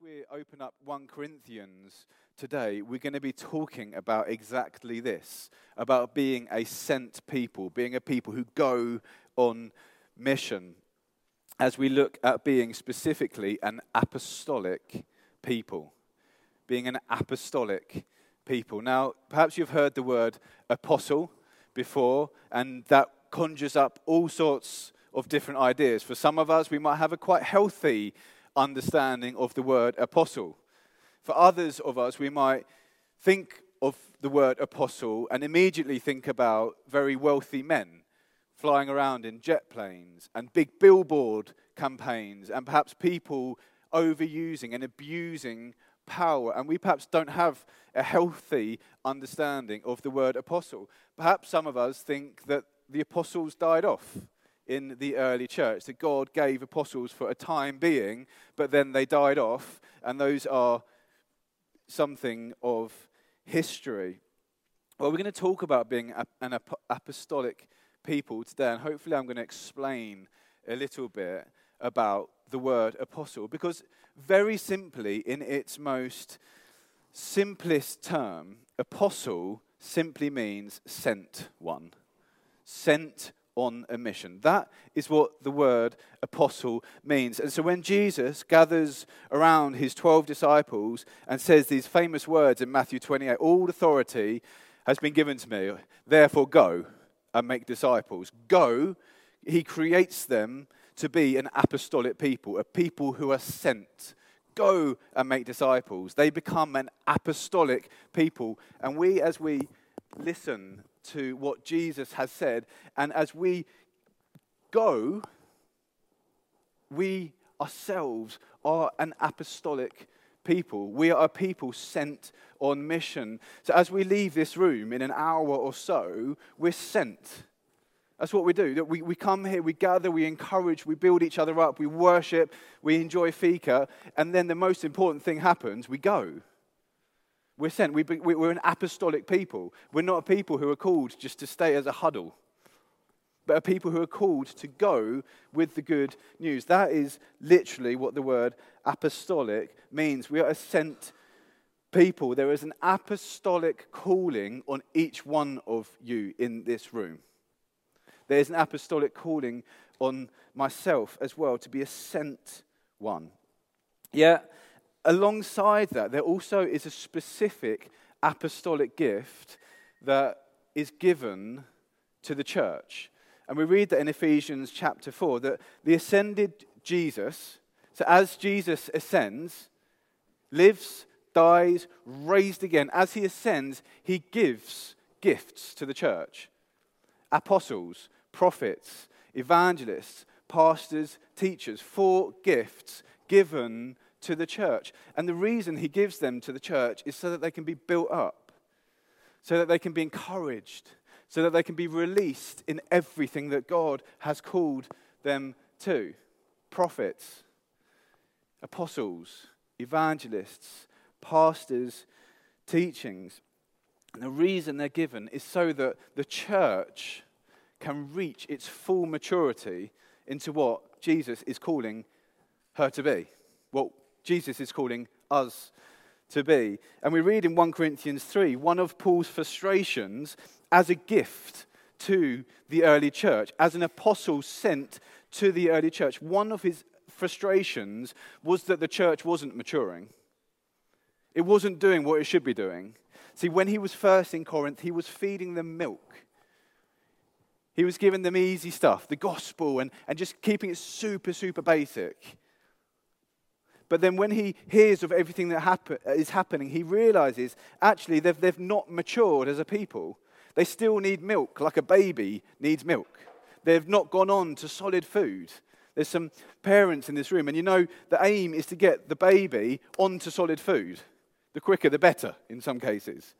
we open up 1 Corinthians today, we're going to be talking about exactly this about being a sent people, being a people who go on mission, as we look at being specifically an apostolic people. Being an apostolic people. Now, perhaps you've heard the word apostle before, and that conjures up all sorts of different ideas. For some of us, we might have a quite healthy understanding of the word apostle. For others of us, we might think of the word apostle and immediately think about very wealthy men flying around in jet planes and big billboard campaigns and perhaps people overusing and abusing power. And we perhaps don't have a healthy understanding of the word apostle. Perhaps some of us think that the apostles died off in the early church, that God gave apostles for a time being, but then they died off, and those are something of history. Well, we're going to talk about being an apostolic people today, and hopefully, I'm going to explain a little bit about the word apostle, because very simply, in its most simplest term, apostle simply means sent one. Sent on a mission. That is what the word apostle means. And so when Jesus gathers around his 12 disciples and says these famous words in Matthew 28 All authority has been given to me, therefore go and make disciples. Go, he creates them to be an apostolic people, a people who are sent. Go and make disciples. They become an apostolic people. And we, as we listen to what Jesus has said. And as we go, we ourselves are an apostolic people. We are a people sent on mission. So as we leave this room in an hour or so, we're sent. That's what we do. We, we come here, we gather, we encourage, we build each other up, we worship, we enjoy fika, and then the most important thing happens we go. We're sent. We, we're an apostolic people. We're not a people who are called just to stay as a huddle, but a people who are called to go with the good news. That is literally what the word apostolic means. We are a sent people. There is an apostolic calling on each one of you in this room. There is an apostolic calling on myself as well to be a sent one. Yeah, alongside that, there also is a specific apostolic gift that is given to the church. And we read that in Ephesians chapter 4 that the ascended Jesus, so as Jesus ascends, lives, dies, raised again, as he ascends, he gives gifts to the church apostles, prophets, evangelists, pastors, teachers, four gifts given to the church. And the reason he gives them to the church is so that they can be built up, so that they can be encouraged, so that they can be released in everything that God has called them to prophets, apostles, evangelists, pastors, teachings. And the reason they're given is so that the church can reach its full maturity into what Jesus is calling her to be. What Jesus is calling us to be. And we read in 1 Corinthians 3 one of Paul's frustrations as a gift to the early church, as an apostle sent to the early church. One of his frustrations was that the church wasn't maturing, it wasn't doing what it should be doing. See, when he was first in Corinth, he was feeding them milk. He was giving them easy stuff, the gospel, and, and just keeping it super, super basic. But then when he hears of everything that happen, is happening, he realizes actually they've, they've not matured as a people. They still need milk, like a baby needs milk. They've not gone on to solid food. There's some parents in this room, and you know the aim is to get the baby onto solid food. The quicker, the better in some cases.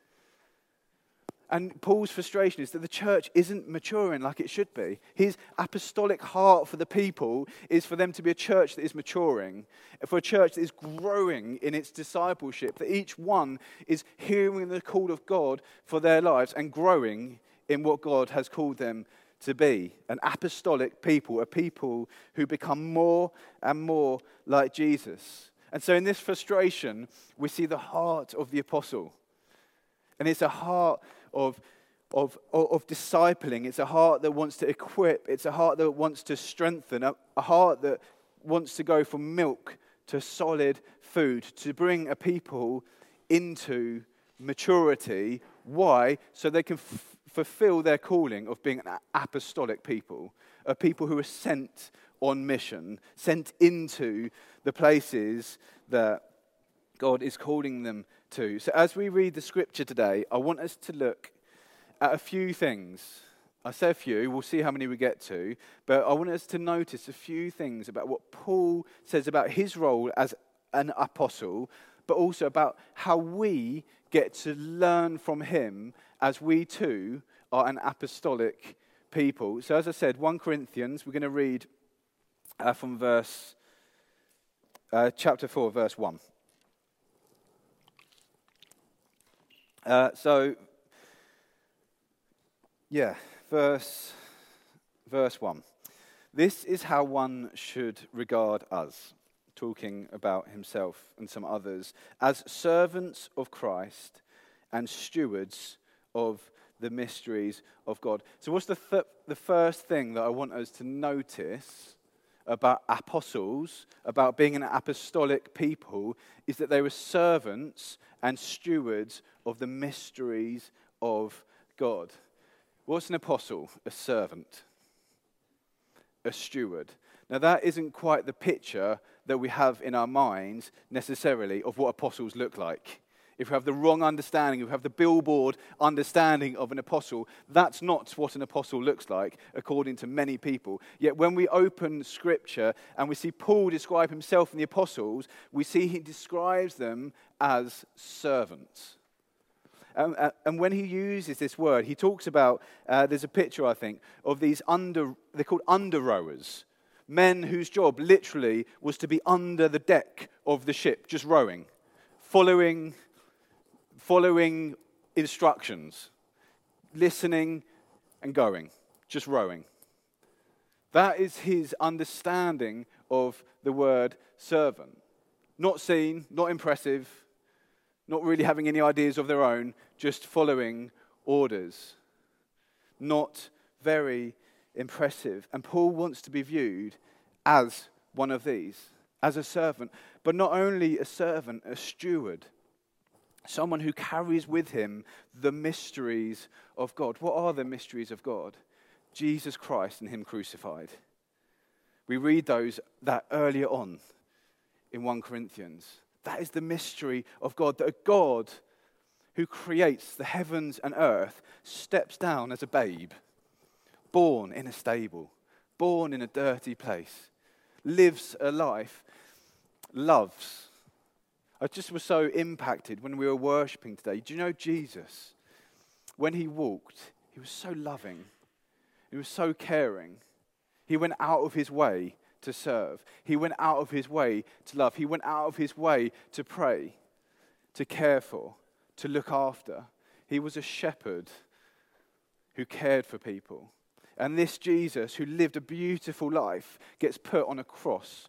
And Paul's frustration is that the church isn't maturing like it should be. His apostolic heart for the people is for them to be a church that is maturing, for a church that is growing in its discipleship, that each one is hearing the call of God for their lives and growing in what God has called them to be. An apostolic people, a people who become more and more like Jesus. And so in this frustration, we see the heart of the apostle. And it's a heart of, of, of, discipling, it's a heart that wants to equip, it's a heart that wants to strengthen, a, a heart that wants to go from milk to solid food, to bring a people into maturity. Why? So they can f- fulfill their calling of being an apostolic people, a people who are sent on mission, sent into the places that God is calling them So, as we read the scripture today, I want us to look at a few things. I say a few, we'll see how many we get to, but I want us to notice a few things about what Paul says about his role as an apostle, but also about how we get to learn from him as we too are an apostolic people. So, as I said, 1 Corinthians, we're going to read uh, from verse, uh, chapter 4, verse 1. Uh, so, yeah, verse, verse 1. This is how one should regard us, talking about himself and some others, as servants of Christ and stewards of the mysteries of God. So, what's the, th- the first thing that I want us to notice about apostles, about being an apostolic people, is that they were servants and stewards of the mysteries of God. What's an apostle? A servant, a steward. Now, that isn't quite the picture that we have in our minds necessarily of what apostles look like if we have the wrong understanding, if we have the billboard understanding of an apostle, that's not what an apostle looks like, according to many people. Yet when we open scripture and we see Paul describe himself and the apostles, we see he describes them as servants. Um, uh, and when he uses this word, he talks about, uh, there's a picture, I think, of these under, they're called under rowers. Men whose job literally was to be under the deck of the ship, just rowing, following following instructions, listening and going, just rowing. That is his understanding of the word servant. Not seen, not impressive, not really having any ideas of their own, just following orders. Not very impressive. And Paul wants to be viewed as one of these, as a servant, but not only a servant, a steward someone who carries with him the mysteries of God. What are the mysteries of God? Jesus Christ and him crucified. We read those that earlier on in 1 Corinthians. That is the mystery of God, that a God who creates the heavens and earth steps down as a babe, born in a stable, born in a dirty place, lives a life, loves, I just was so impacted when we were worshiping today. Do you know Jesus? When he walked, he was so loving, he was so caring. He went out of his way to serve, he went out of his way to love, he went out of his way to pray, to care for, to look after. He was a shepherd who cared for people. And this Jesus, who lived a beautiful life, gets put on a cross.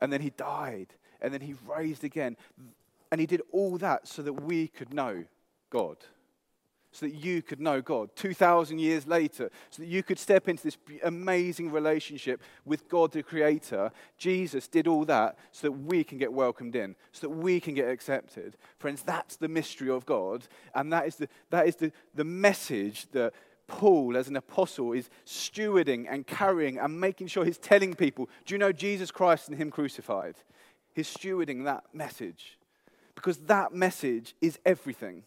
And then he died and then he raised again. And he did all that so that we could know God. So that you could know God 2,000 years later, so that you could step into this amazing relationship with God the Creator. Jesus did all that so that we can get welcomed in, so that we can get accepted. Friends, that's the mystery of God, and that is the, that is the, the message that Paul, as an apostle, is stewarding and carrying and making sure he's telling people do you know Jesus Christ and Him crucified? He's stewarding that message because that message is everything.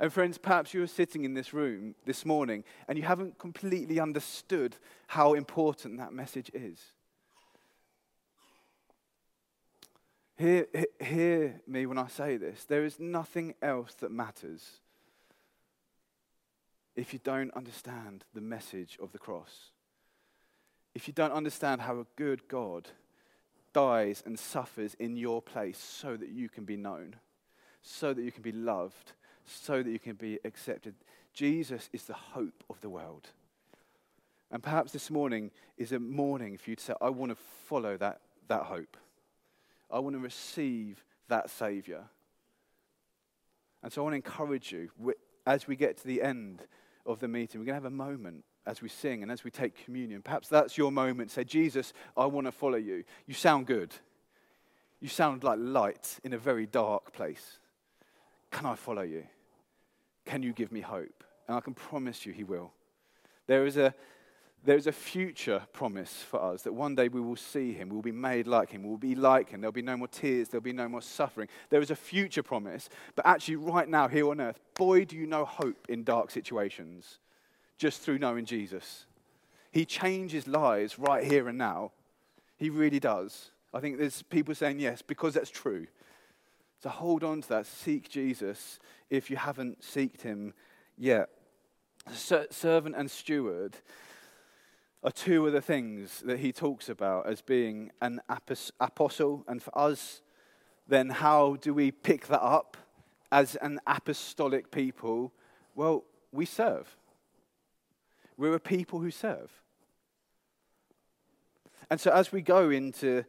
And friends, perhaps you're sitting in this room this morning and you haven't completely understood how important that message is. Hear, hear me when I say this. There is nothing else that matters if you don't understand the message of the cross. If you don't understand how a good God dies and suffers in your place so that you can be known, so that you can be loved, so that you can be accepted. Jesus is the hope of the world. And perhaps this morning is a morning for you to say, I want to follow that, that hope. I want to receive that Savior. And so I want to encourage you as we get to the end of the meeting, we're going to have a moment as we sing and as we take communion. Perhaps that's your moment. Say, Jesus, I want to follow you. You sound good. You sound like light in a very dark place. Can I follow you? Can you give me hope? And I can promise you, He will. There is a, there is a future promise for us that one day we will see Him, we'll be made like Him, we'll be like Him. There'll be no more tears, there'll be no more suffering. There is a future promise, but actually, right now, here on earth, boy, do you know hope in dark situations just through knowing Jesus. He changes lives right here and now. He really does. I think there's people saying yes because that's true. So hold on to that. Seek Jesus if you haven't seeked him yet. Servant and steward are two of the things that he talks about as being an apostle. And for us, then, how do we pick that up as an apostolic people? Well, we serve. We're a people who serve. And so as we go into,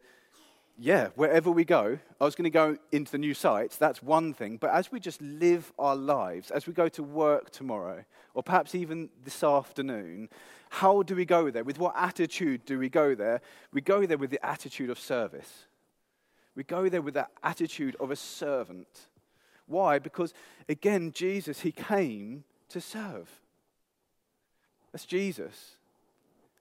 yeah, wherever we go, I was going to go into the new sites, that's one thing. But as we just live our lives, as we go to work tomorrow, or perhaps even this afternoon, how do we go there? With what attitude do we go there? We go there with the attitude of service. We go there with that attitude of a servant. Why? Because, again, Jesus, he came to serve. That's Jesus.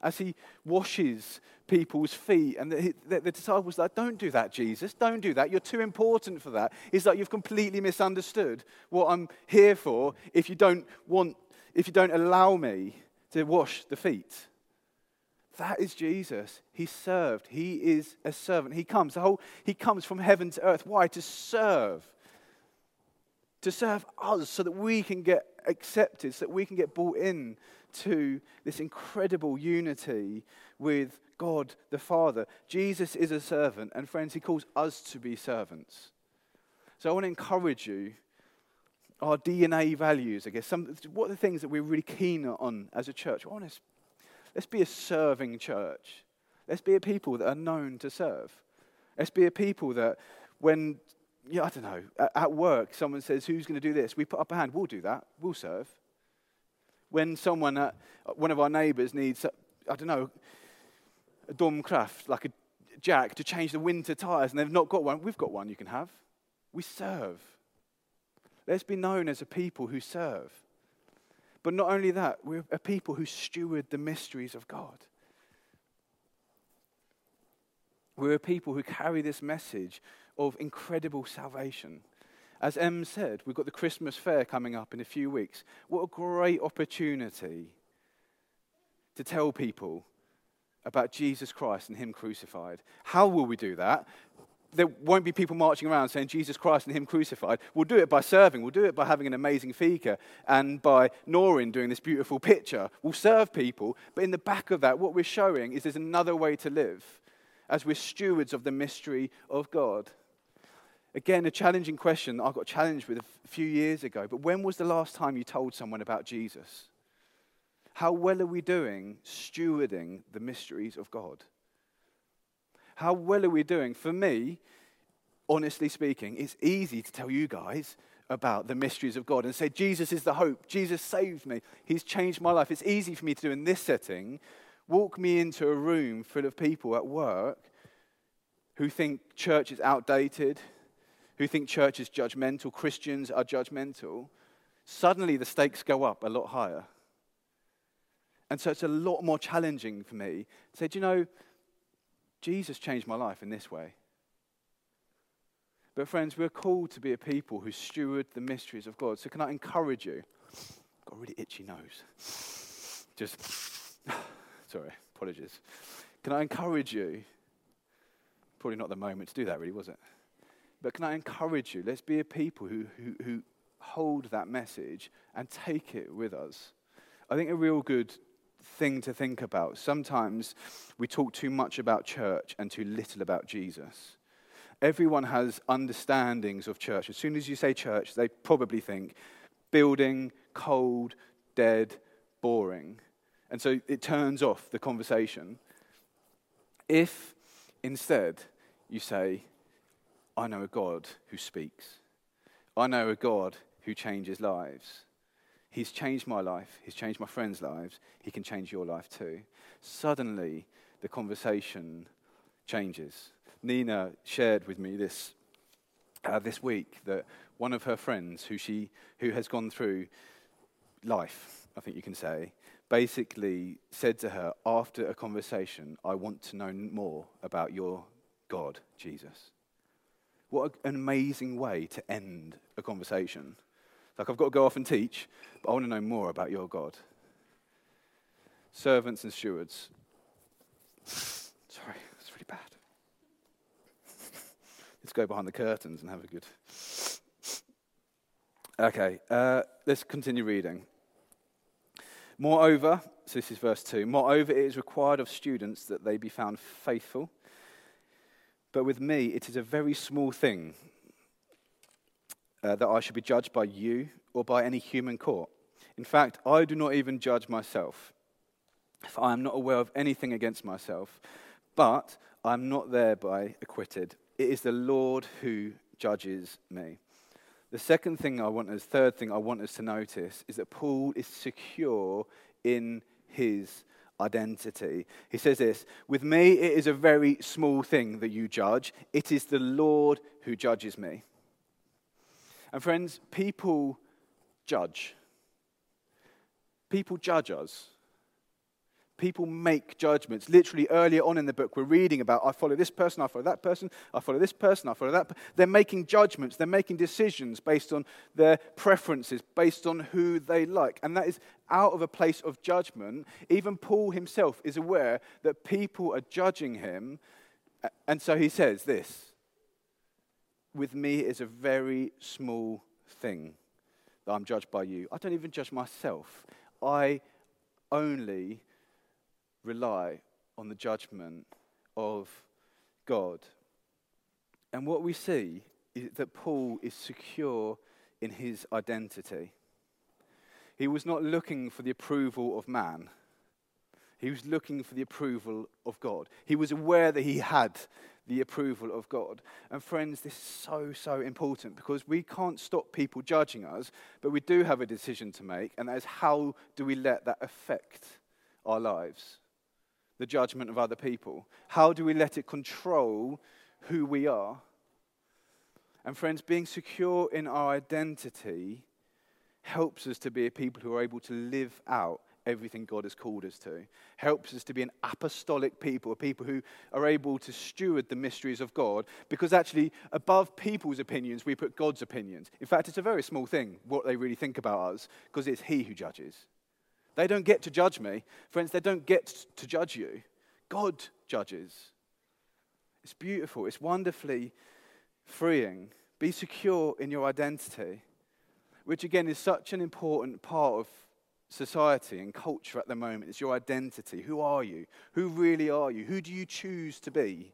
As he washes people's feet, and the, the, the disciples like, Don't do that, Jesus. Don't do that. You're too important for that. He's like, You've completely misunderstood what I'm here for if you don't want, if you don't allow me to wash the feet. That is Jesus. He served. He is a servant. He comes. The whole, he comes from heaven to earth. Why? To serve. To serve us so that we can get accepted, so that we can get brought in to this incredible unity with God the Father. Jesus is a servant, and friends, he calls us to be servants. So I want to encourage you. Our DNA values, I guess. Some, what are the things that we're really keen on as a church? Want to, let's be a serving church. Let's be a people that are known to serve. Let's be a people that, when, yeah, I don't know, at, at work, someone says, Who's going to do this? We put up a hand, we'll do that, we'll serve when someone, uh, one of our neighbours needs, uh, I don't know, a domkraft, like a jack, to change the winter tyres, and they've not got one, we've got one you can have. We serve. Let's be known as a people who serve. But not only that, we're a people who steward the mysteries of God. We're a people who carry this message of incredible salvation. As Em said, we've got the Christmas fair coming up in a few weeks. What a great opportunity to tell people about Jesus Christ and Him crucified. How will we do that? There won't be people marching around saying Jesus Christ and Him crucified. We'll do it by serving. We'll do it by having an amazing fika and by Norrin doing this beautiful picture. We'll serve people, but in the back of that, what we're showing is there's another way to live as we're stewards of the mystery of God. Again, a challenging question I got challenged with a few years ago. But when was the last time you told someone about Jesus? How well are we doing stewarding the mysteries of God? How well are we doing? For me, honestly speaking, it's easy to tell you guys about the mysteries of God and say, Jesus is the hope. Jesus saved me. He's changed my life. It's easy for me to do in this setting. Walk me into a room full of people at work who think church is outdated, who think church is judgmental, Christians are judgmental, suddenly the stakes go up a lot higher. And so it's a lot more challenging for me to say, do you know, Jesus changed my life in this way. But, friends, we're called to be a people who steward the mysteries of God. So, can I encourage you? I've got a really itchy nose. Just, sorry, apologies. Can I encourage you? Probably not the moment to do that, really, was it? But can I encourage you? Let's be a people who, who, who hold that message and take it with us. I think a real good thing to think about. Sometimes we talk too much about church and too little about Jesus. Everyone has understandings of church. As soon as you say church, they probably think building, cold, dead, boring. And so it turns off the conversation. If instead you say, I know a God who speaks. I know a God who changes lives. He's changed my life. He's changed my friends' lives. He can change your life too. Suddenly, the conversation changes. Nina shared with me this, uh, this week that one of her friends, who, she, who has gone through life, I think you can say, basically said to her after a conversation, I want to know more about your God, Jesus. What an amazing way to end a conversation. Like, I've got to go off and teach, but I want to know more about your God. Servants and stewards. Sorry, it's really bad. let's go behind the curtains and have a good. Okay, uh, let's continue reading. Moreover, so this is verse 2 Moreover, it is required of students that they be found faithful. But with me, it is a very small thing uh, that I should be judged by you or by any human court. In fact, I do not even judge myself, for I am not aware of anything against myself, but I am not thereby acquitted. It is the Lord who judges me. The second thing I want us, third thing I want us to notice is that Paul is secure in his identity. He says this With me, it is a very small thing that you judge, it is the Lord who judges me. And friends, people judge. People judge us. People make judgments. Literally, earlier on in the book, we're reading about I follow this person, I follow that person, I follow this person, I follow that. They're making judgments, they're making decisions based on their preferences, based on who they like. And that is out of a place of judgment. Even Paul himself is aware that people are judging him. And so he says this With me is a very small thing that I'm judged by you. I don't even judge myself. I only rely on the judgment of God. And what we see is that Paul is secure in his identity. He was not looking for the approval of man. He was looking for the approval of God. He was aware that he had the approval of God. And friends, this is so, so important because we can't stop people judging us, but we do have a decision to make, and that is how do we let that affect our lives? The judgment of other people? How do we let it control who we are? And, friends, being secure in our identity helps us to be a people who are able to live out everything God has called us to. Helps us to be an apostolic people, a people who are able to steward the mysteries of God, because actually, above people's opinions, we put God's opinions. In fact, it's a very small thing what they really think about us, because it's He who judges. They don't get to judge me. Friends, they don't get to judge you. God judges. It's beautiful, it's wonderfully freeing. Be secure in your identity, which again is such an important part of society and culture at the moment. It's your identity. Who are you? Who really are you? Who do you choose to be?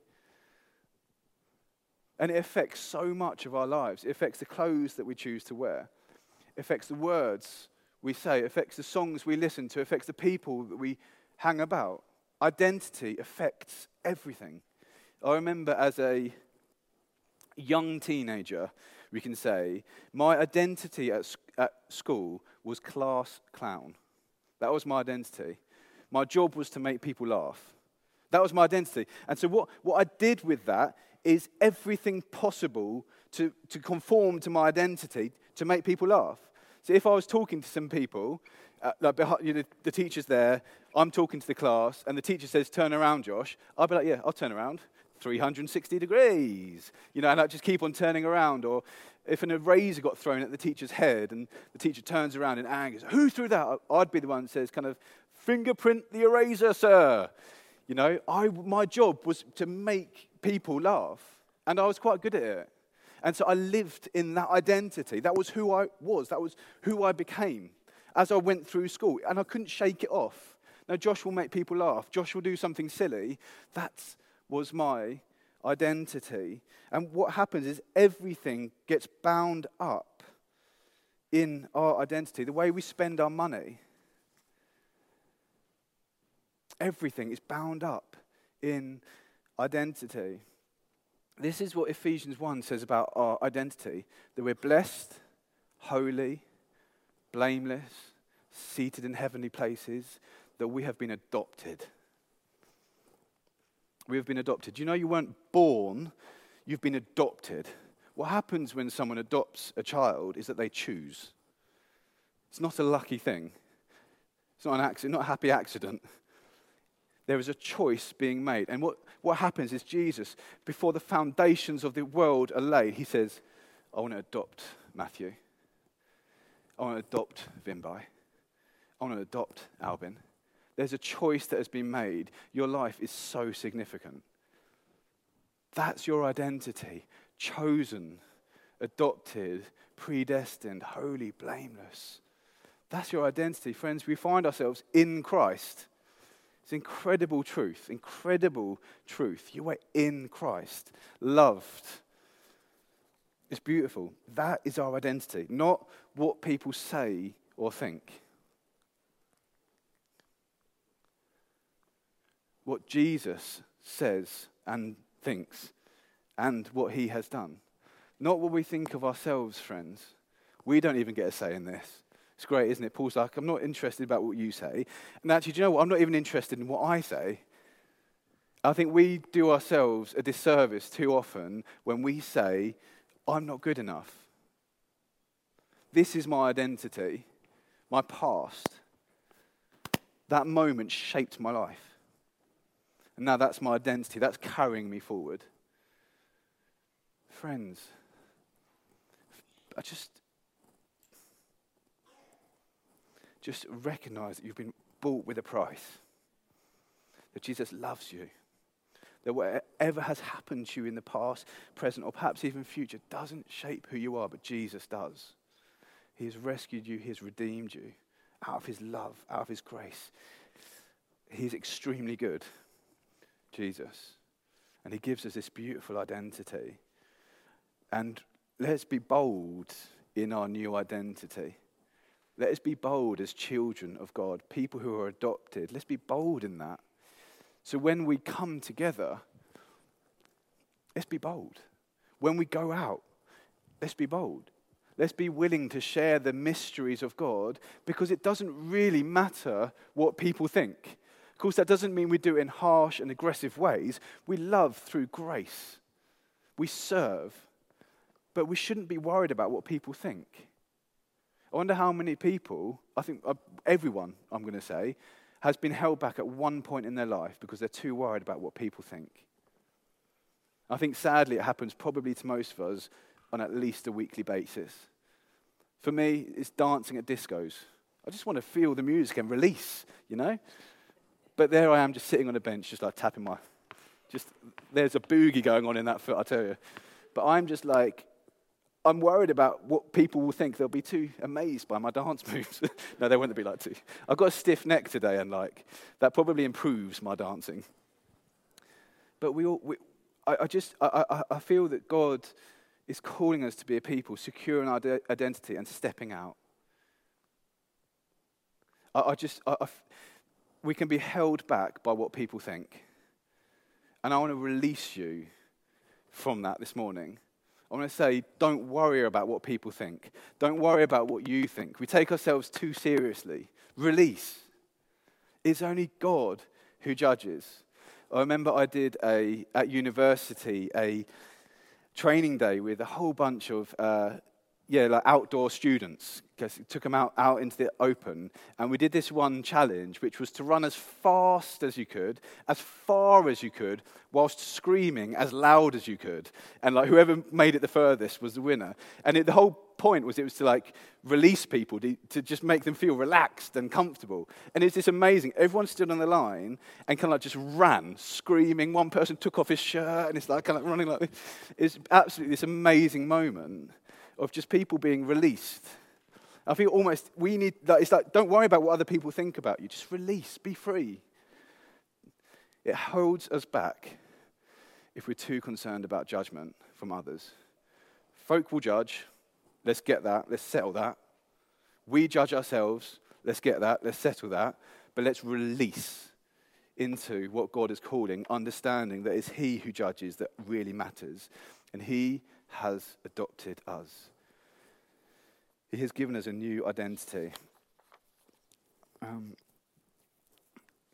And it affects so much of our lives. It affects the clothes that we choose to wear, it affects the words we say, it affects the songs we listen to, affects the people that we hang about. Identity affects everything. I remember as a young teenager, we can say, my identity at, at school was class clown. That was my identity. My job was to make people laugh. That was my identity. And so, what, what I did with that is everything possible to, to conform to my identity to make people laugh. So if I was talking to some people, uh, like behind, you know, the teacher's there, I'm talking to the class, and the teacher says, turn around, Josh, I'd be like, yeah, I'll turn around. 360 degrees, you know, and I just keep on turning around. Or if an eraser got thrown at the teacher's head and the teacher turns around in anger, who threw that? I'd be the one that says, kind of, fingerprint the eraser, sir. You know, I, my job was to make people laugh, and I was quite good at it. And so I lived in that identity. That was who I was, that was who I became as I went through school. And I couldn't shake it off. Now, Josh will make people laugh, Josh will do something silly. That was my identity. And what happens is everything gets bound up in our identity, the way we spend our money. Everything is bound up in identity. This is what Ephesians 1 says about our identity that we're blessed, holy, blameless, seated in heavenly places, that we have been adopted. We have been adopted. You know, you weren't born, you've been adopted. What happens when someone adopts a child is that they choose. It's not a lucky thing, it's not an accident, not a happy accident. There is a choice being made. And what, what happens is Jesus, before the foundations of the world are laid, he says, I want to adopt Matthew. I want to adopt Vimbai. I want to adopt Albin. There's a choice that has been made. Your life is so significant. That's your identity. Chosen, adopted, predestined, holy, blameless. That's your identity. Friends, we find ourselves in Christ. It's incredible truth, incredible truth. You are in Christ, loved. It's beautiful. That is our identity, not what people say or think. What Jesus says and thinks and what he has done. Not what we think of ourselves, friends. We don't even get a say in this. It's great, isn't it? Paul's like, I'm not interested about what you say. And actually, do you know what? I'm not even interested in what I say. I think we do ourselves a disservice too often when we say, I'm not good enough. This is my identity, my past. That moment shaped my life. And now that's my identity. That's carrying me forward. Friends, I just just recognize that you've been bought with a price. That Jesus loves you. That whatever has happened to you in the past, present, or perhaps even future doesn't shape who you are, but Jesus does. He has rescued you, He has redeemed you out of His love, out of His grace. He's extremely good, Jesus. And He gives us this beautiful identity. And let's be bold in our new identity. Let us be bold as children of God, people who are adopted. Let's be bold in that. So when we come together, let's be bold. When we go out, let's be bold. Let's be willing to share the mysteries of God because it doesn't really matter what people think. Of course, that doesn't mean we do it in harsh and aggressive ways. We love through grace, we serve, but we shouldn't be worried about what people think. I wonder how many people, I think uh, everyone, I'm going to say, has been held back at one point in their life because they're too worried about what people think. I think sadly it happens probably to most of us on at least a weekly basis. For me, it's dancing at discos. I just want to feel the music and release, you know? But there I am just sitting on a bench, just like tapping my, just, there's a boogie going on in that foot, I tell you. But I'm just like, I'm worried about what people will think. They'll be too amazed by my dance moves. no, they won't be like too. I've got a stiff neck today, and like that probably improves my dancing. But we all, we, I, I, just, I, I, I feel that God is calling us to be a people secure in our de- identity and stepping out. I, I just, I, we can be held back by what people think. And I want to release you from that this morning. I want to say, don't worry about what people think. Don't worry about what you think. We take ourselves too seriously. Release. It's only God who judges. I remember I did a, at university a training day with a whole bunch of uh, yeah, like outdoor students. Took them out, out into the open. And we did this one challenge, which was to run as fast as you could, as far as you could, whilst screaming as loud as you could. And like whoever made it the furthest was the winner. And it, the whole point was it was to like release people, to, to, just make them feel relaxed and comfortable. And it's this amazing. Everyone stood on the line and kind of like just ran, screaming. One person took off his shirt and it's like kind of running like this. It's absolutely this amazing moment of just people being released. I feel almost we need, that. it's like, don't worry about what other people think about you. Just release, be free. It holds us back if we're too concerned about judgment from others. Folk will judge. Let's get that. Let's settle that. We judge ourselves. Let's get that. Let's settle that. But let's release into what God is calling, understanding that it's He who judges that really matters. And He has adopted us. He has given us a new identity. Um,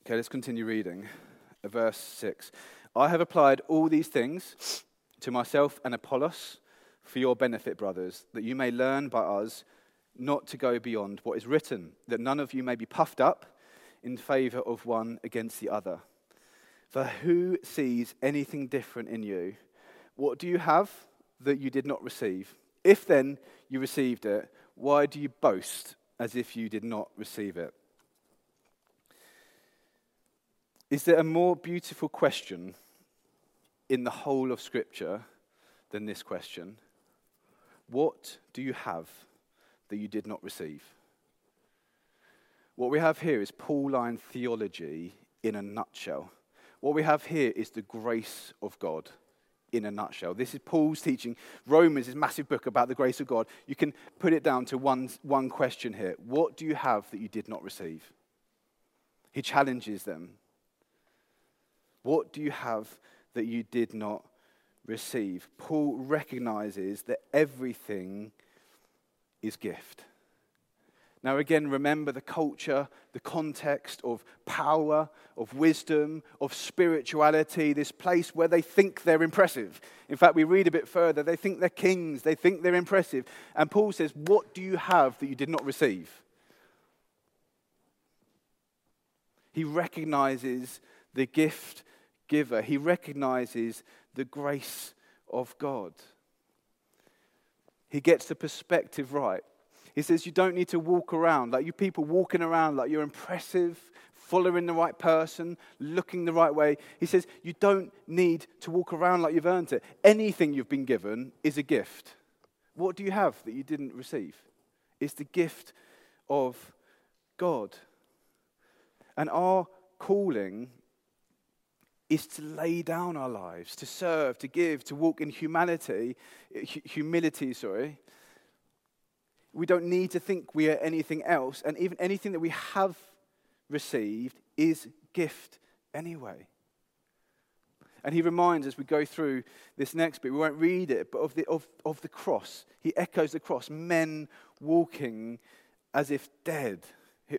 okay, let's continue reading. Verse 6. I have applied all these things to myself and Apollos for your benefit, brothers, that you may learn by us not to go beyond what is written, that none of you may be puffed up in favor of one against the other. For who sees anything different in you? What do you have that you did not receive? If then you received it, why do you boast as if you did not receive it? Is there a more beautiful question in the whole of Scripture than this question? What do you have that you did not receive? What we have here is Pauline theology in a nutshell. What we have here is the grace of God in a nutshell. This is Paul's teaching. Romans, this massive book about the grace of God. You can put it down to one, one question here What do you have that you did not receive? He challenges them. What do you have that you did not receive? Paul recognizes that everything is gift. Now, again, remember the culture, the context of power, of wisdom, of spirituality, this place where they think they're impressive. In fact, we read a bit further, they think they're kings, they think they're impressive. And Paul says, What do you have that you did not receive? He recognizes the gift giver, he recognizes the grace of God. He gets the perspective right. He says you don't need to walk around like you people walking around like you're impressive, following the right person, looking the right way. He says you don't need to walk around like you've earned it. Anything you've been given is a gift. What do you have that you didn't receive? It's the gift of God. And our calling is to lay down our lives, to serve, to give, to walk in humanity, humility, sorry. We don't need to think we are anything else, and even anything that we have received is gift anyway. And he reminds as we go through this next bit, we won't read it, but of the, of, of the cross. He echoes the cross, men walking as if dead.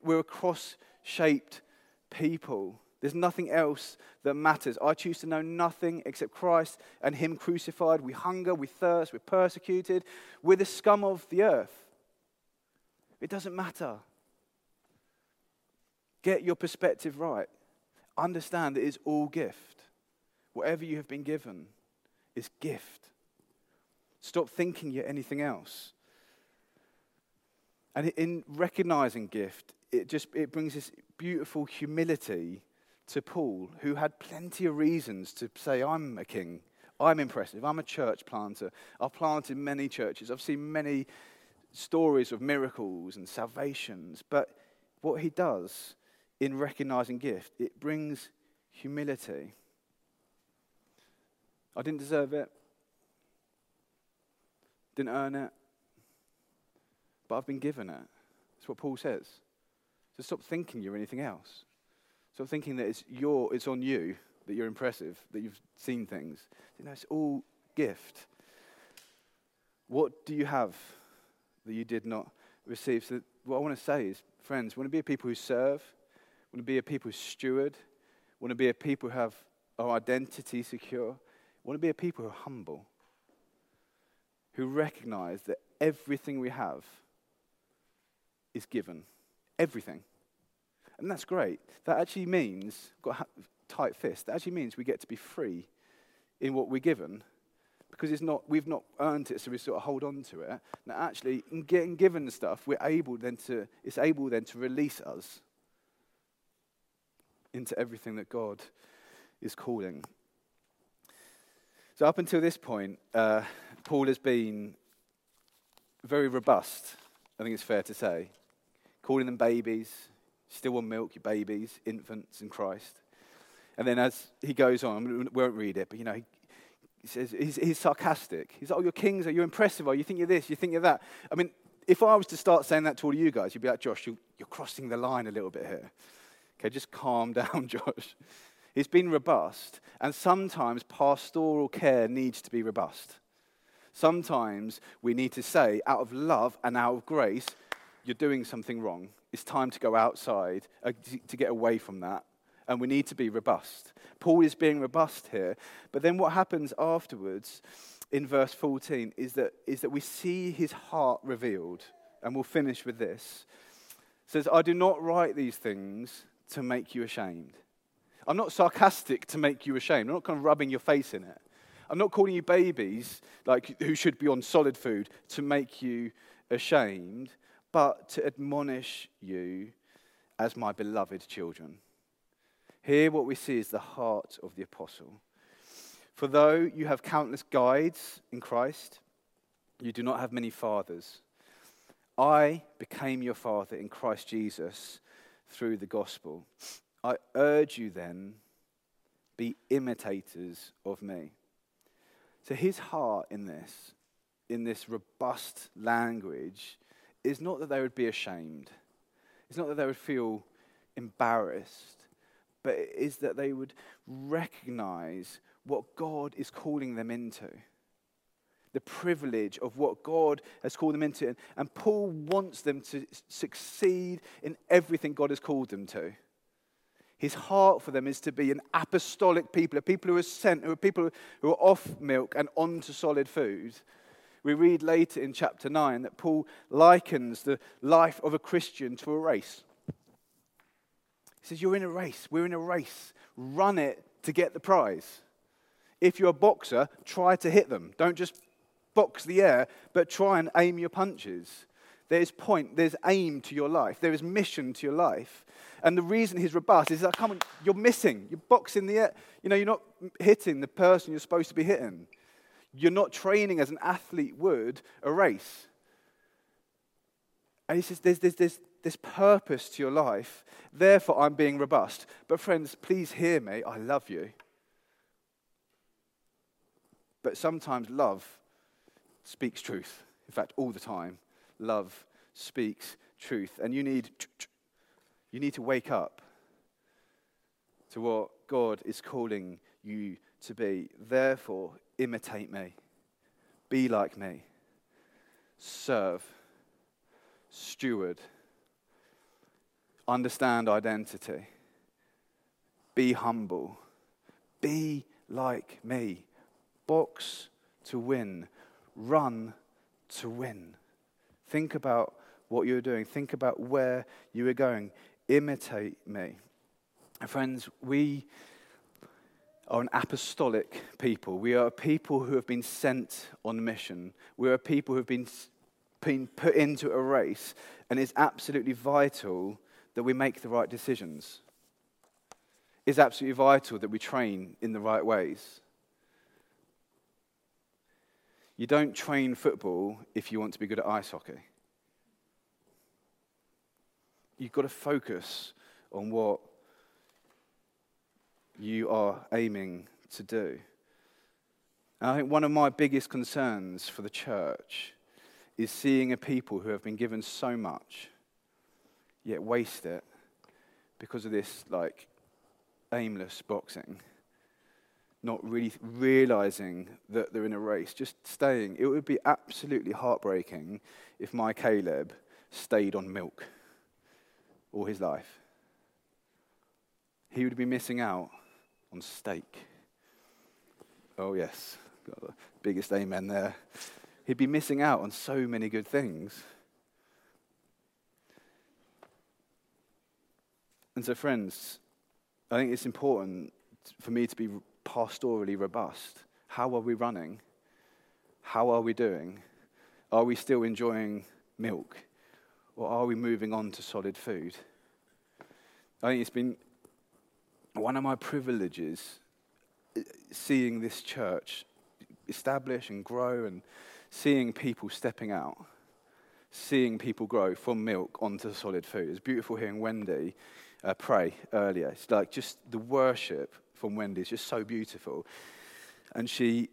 We're a cross shaped people. There's nothing else that matters. I choose to know nothing except Christ and Him crucified. We hunger, we thirst, we're persecuted. We're the scum of the earth. It doesn't matter. Get your perspective right. Understand that it is all gift. Whatever you have been given is gift. Stop thinking you're anything else. And in recognizing gift, it just it brings this beautiful humility to Paul, who had plenty of reasons to say, I'm a king, I'm impressive, I'm a church planter, I've planted many churches, I've seen many stories of miracles and salvations. But what he does in recognizing gift, it brings humility. I didn't deserve it, didn't earn it, but I've been given it. That's what Paul says. So stop thinking you're anything else. So thinking that it's your, it's on you, that you're impressive, that you've seen things. You know, it's all gift. What do you have that you did not receive? So what I want to say is, friends, want to be a people who serve, want to be a people who steward, want to be a people who have our identity secure, want to be a people who are humble, who recognize that everything we have is given. Everything. And that's great. That actually means, got a tight fist, that actually means we get to be free in what we're given because it's not, we've not earned it, so we sort of hold on to it. Now, actually, in getting given stuff, we're able then to, it's able then to release us into everything that God is calling. So, up until this point, uh, Paul has been very robust, I think it's fair to say, calling them babies, still on milk, your babies, infants in Christ. And then as he goes on, we won't read it, but you know, he, he says, he's, he's, sarcastic. He's like, oh, you're kings, are you impressive? Are you think you're this, you think you're that. I mean, if I was to start saying that to all of you guys, you'd be like, Josh, you, you're crossing the line a little bit here. Okay, just calm down, Josh. He's been robust, and sometimes pastoral care needs to be robust. Sometimes we need to say, out of love and out of grace, you're doing something wrong. It's time to go outside, uh, to get away from that. And we need to be robust. Paul is being robust here. But then what happens afterwards in verse 14 is that, is that we see his heart revealed. And we'll finish with this. It says, I do not write these things to make you ashamed. I'm not sarcastic to make you ashamed. I'm not kind of rubbing your face in it. I'm not calling you babies, like who should be on solid food, to make you ashamed, but to admonish you as my beloved children. Here, what we see is the heart of the apostle. For though you have countless guides in Christ, you do not have many fathers. I became your father in Christ Jesus through the gospel. I urge you then, be imitators of me. So his heart in this, in this robust language, is not that they would be ashamed. It's not that they would feel embarrassed, but it is that they would recognize what God is calling them into. The privilege of what God has called them into. And Paul wants them to succeed in everything God has called them to. His heart for them is to be an apostolic people, a people who are sent, who are people who are off milk and onto solid food. We read later in chapter 9 that Paul likens the life of a Christian to a race. He says, You're in a race. We're in a race. Run it to get the prize. If you're a boxer, try to hit them. Don't just box the air, but try and aim your punches. There's point, there's aim to your life, there is mission to your life. And the reason he's robust is that, come on, you're missing. You're boxing the air. You know, you're not hitting the person you're supposed to be hitting. You're not training as an athlete would a race. And he says, there's, there's, there's this purpose to your life. Therefore, I'm being robust. But, friends, please hear me. I love you. But sometimes love speaks truth. In fact, all the time, love speaks truth. And you need, you need to wake up to what God is calling you to be. Therefore, imitate me, be like me, serve, steward, understand identity, be humble, be like me, box to win, run to win. Think about what you're doing, think about where you are going, imitate me. And Friends, we are an apostolic people. We are a people who have been sent on mission. We are a people who have been, been put into a race, and it's absolutely vital that we make the right decisions. It's absolutely vital that we train in the right ways. You don't train football if you want to be good at ice hockey. You've got to focus on what you are aiming to do. And I think one of my biggest concerns for the church is seeing a people who have been given so much, yet waste it because of this like aimless boxing. Not really realizing that they're in a race, just staying. It would be absolutely heartbreaking if my Caleb stayed on milk all his life. He would be missing out on steak. Oh, yes, got the biggest amen there. He'd be missing out on so many good things. And so, friends, I think it's important for me to be pastorally robust. How are we running? How are we doing? Are we still enjoying milk? Or are we moving on to solid food? I think it's been one of my privileges uh, seeing this church establish and grow and seeing people stepping out, seeing people grow from milk onto solid food. It's beautiful hearing Wendy uh, pray earlier. It's like just the worship from Wendy is just so beautiful. And she,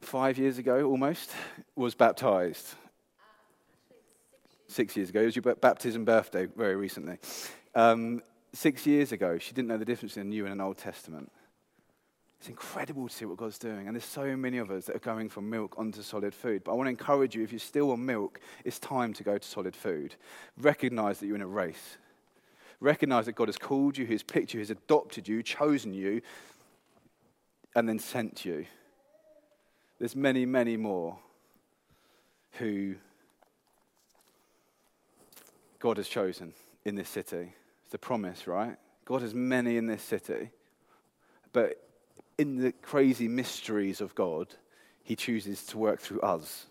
five years ago almost, was baptized. six years ago. It was your baptism birthday very recently. Um, six years ago, she didn't know the difference in the New and an Old Testament. It's incredible to see what God's doing. And there's so many of us that are going from milk onto solid food. But I want to encourage you if you're still on milk, it's time to go to solid food. Recognize that you're in a race. Recognize that God has called you, He's picked you, He's adopted you, chosen you, and then sent you. There's many, many more who God has chosen in this city. It's the promise, right? God has many in this city. But in the crazy mysteries of God, He chooses to work through us.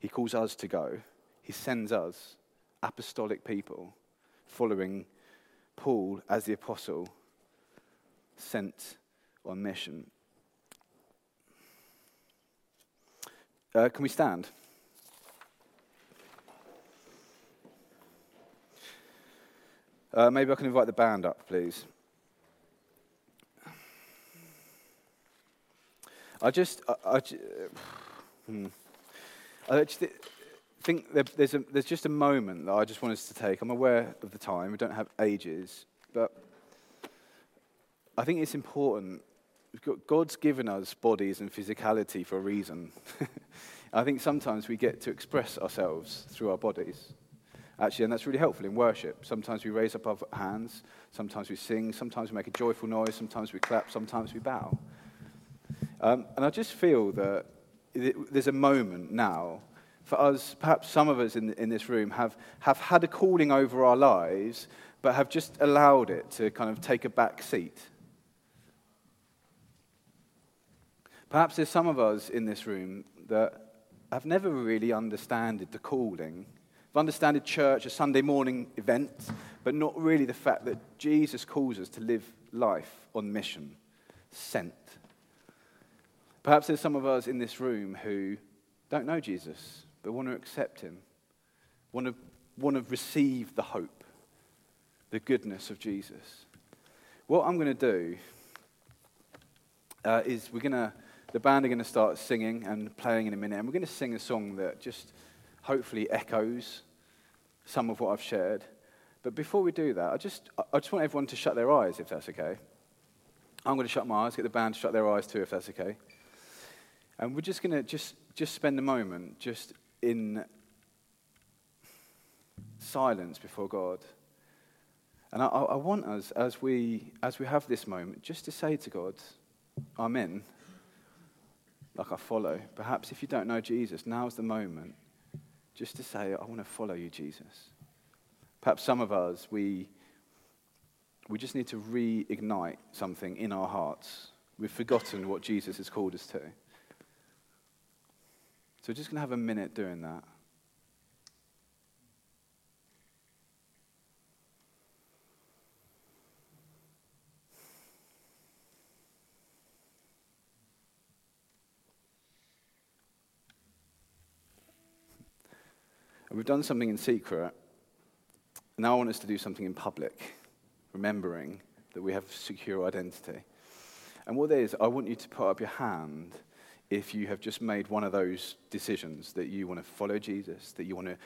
He calls us to go. He sends us, apostolic people, following Paul as the apostle, sent on mission. Uh, can we stand? Uh, maybe I can invite the band up, please. I just, I, I, hmm. I just think there's, a, there's just a moment that I just want us to take. I'm aware of the time, we don't have ages, but I think it's important. God's given us bodies and physicality for a reason. I think sometimes we get to express ourselves through our bodies. Actually, and that's really helpful in worship. Sometimes we raise up our hands, sometimes we sing, sometimes we make a joyful noise, sometimes we clap, sometimes we bow. Um, and I just feel that there's a moment now for us, perhaps some of us in, in this room have, have had a calling over our lives, but have just allowed it to kind of take a back seat. Perhaps there's some of us in this room that have never really understood the calling. Have understood church, a Sunday morning event, but not really the fact that Jesus calls us to live life on mission, sent. Perhaps there's some of us in this room who don't know Jesus, but want to accept him, want to, want to receive the hope, the goodness of Jesus. What I'm going to do uh, is we're going to, the band are going to start singing and playing in a minute, and we're going to sing a song that just hopefully echoes some of what I've shared. But before we do that, I just, I just want everyone to shut their eyes, if that's okay. I'm going to shut my eyes, get the band to shut their eyes too, if that's okay. And we're just going to just, just spend a moment just in silence before God. And I, I, want us, as we, as we have this moment, just to say to God, Amen, like I follow. Perhaps if you don't know Jesus, now's the moment just to say, I want to follow you, Jesus. Perhaps some of us, we, we just need to reignite something in our hearts. We've forgotten what Jesus has called us to. We're just going to have a minute doing that. We've done something in secret. Now I want us to do something in public, remembering that we have secure identity. And what that is, I want you to put up your hand if you have just made one of those decisions that you want to follow Jesus, that you want to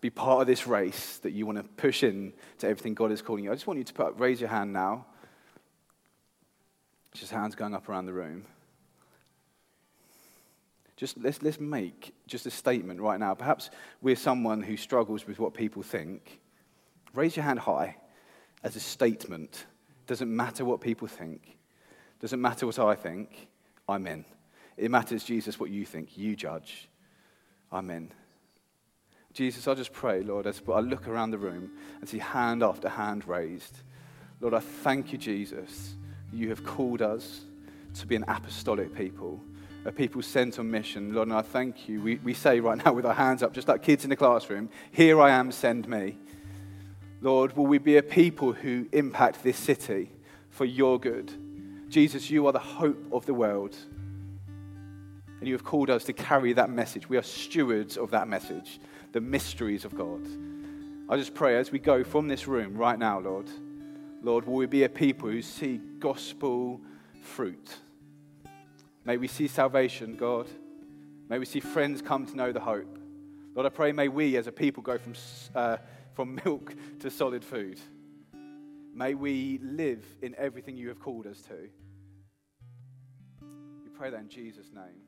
be part of this race, that you want to push in to everything God is calling you. I just want you to put up, raise your hand now. Just hands going up around the room. Just let's, let's make just a statement right now. Perhaps we're someone who struggles with what people think. Raise your hand high as a statement. Doesn't matter what people think. Doesn't matter what I think. I'm in. It matters, Jesus, what you think. You judge. Amen. Jesus, I just pray, Lord, as I look around the room and see hand after hand raised. Lord, I thank you, Jesus. You have called us to be an apostolic people, a people sent on mission. Lord, and I thank you. We, we say right now with our hands up, just like kids in the classroom, Here I am, send me. Lord, will we be a people who impact this city for your good? Jesus, you are the hope of the world and you have called us to carry that message. We are stewards of that message, the mysteries of God. I just pray as we go from this room right now, Lord, Lord, will we be a people who see gospel fruit? May we see salvation, God. May we see friends come to know the hope. Lord, I pray may we as a people go from, uh, from milk to solid food. May we live in everything you have called us to. We pray that in Jesus' name.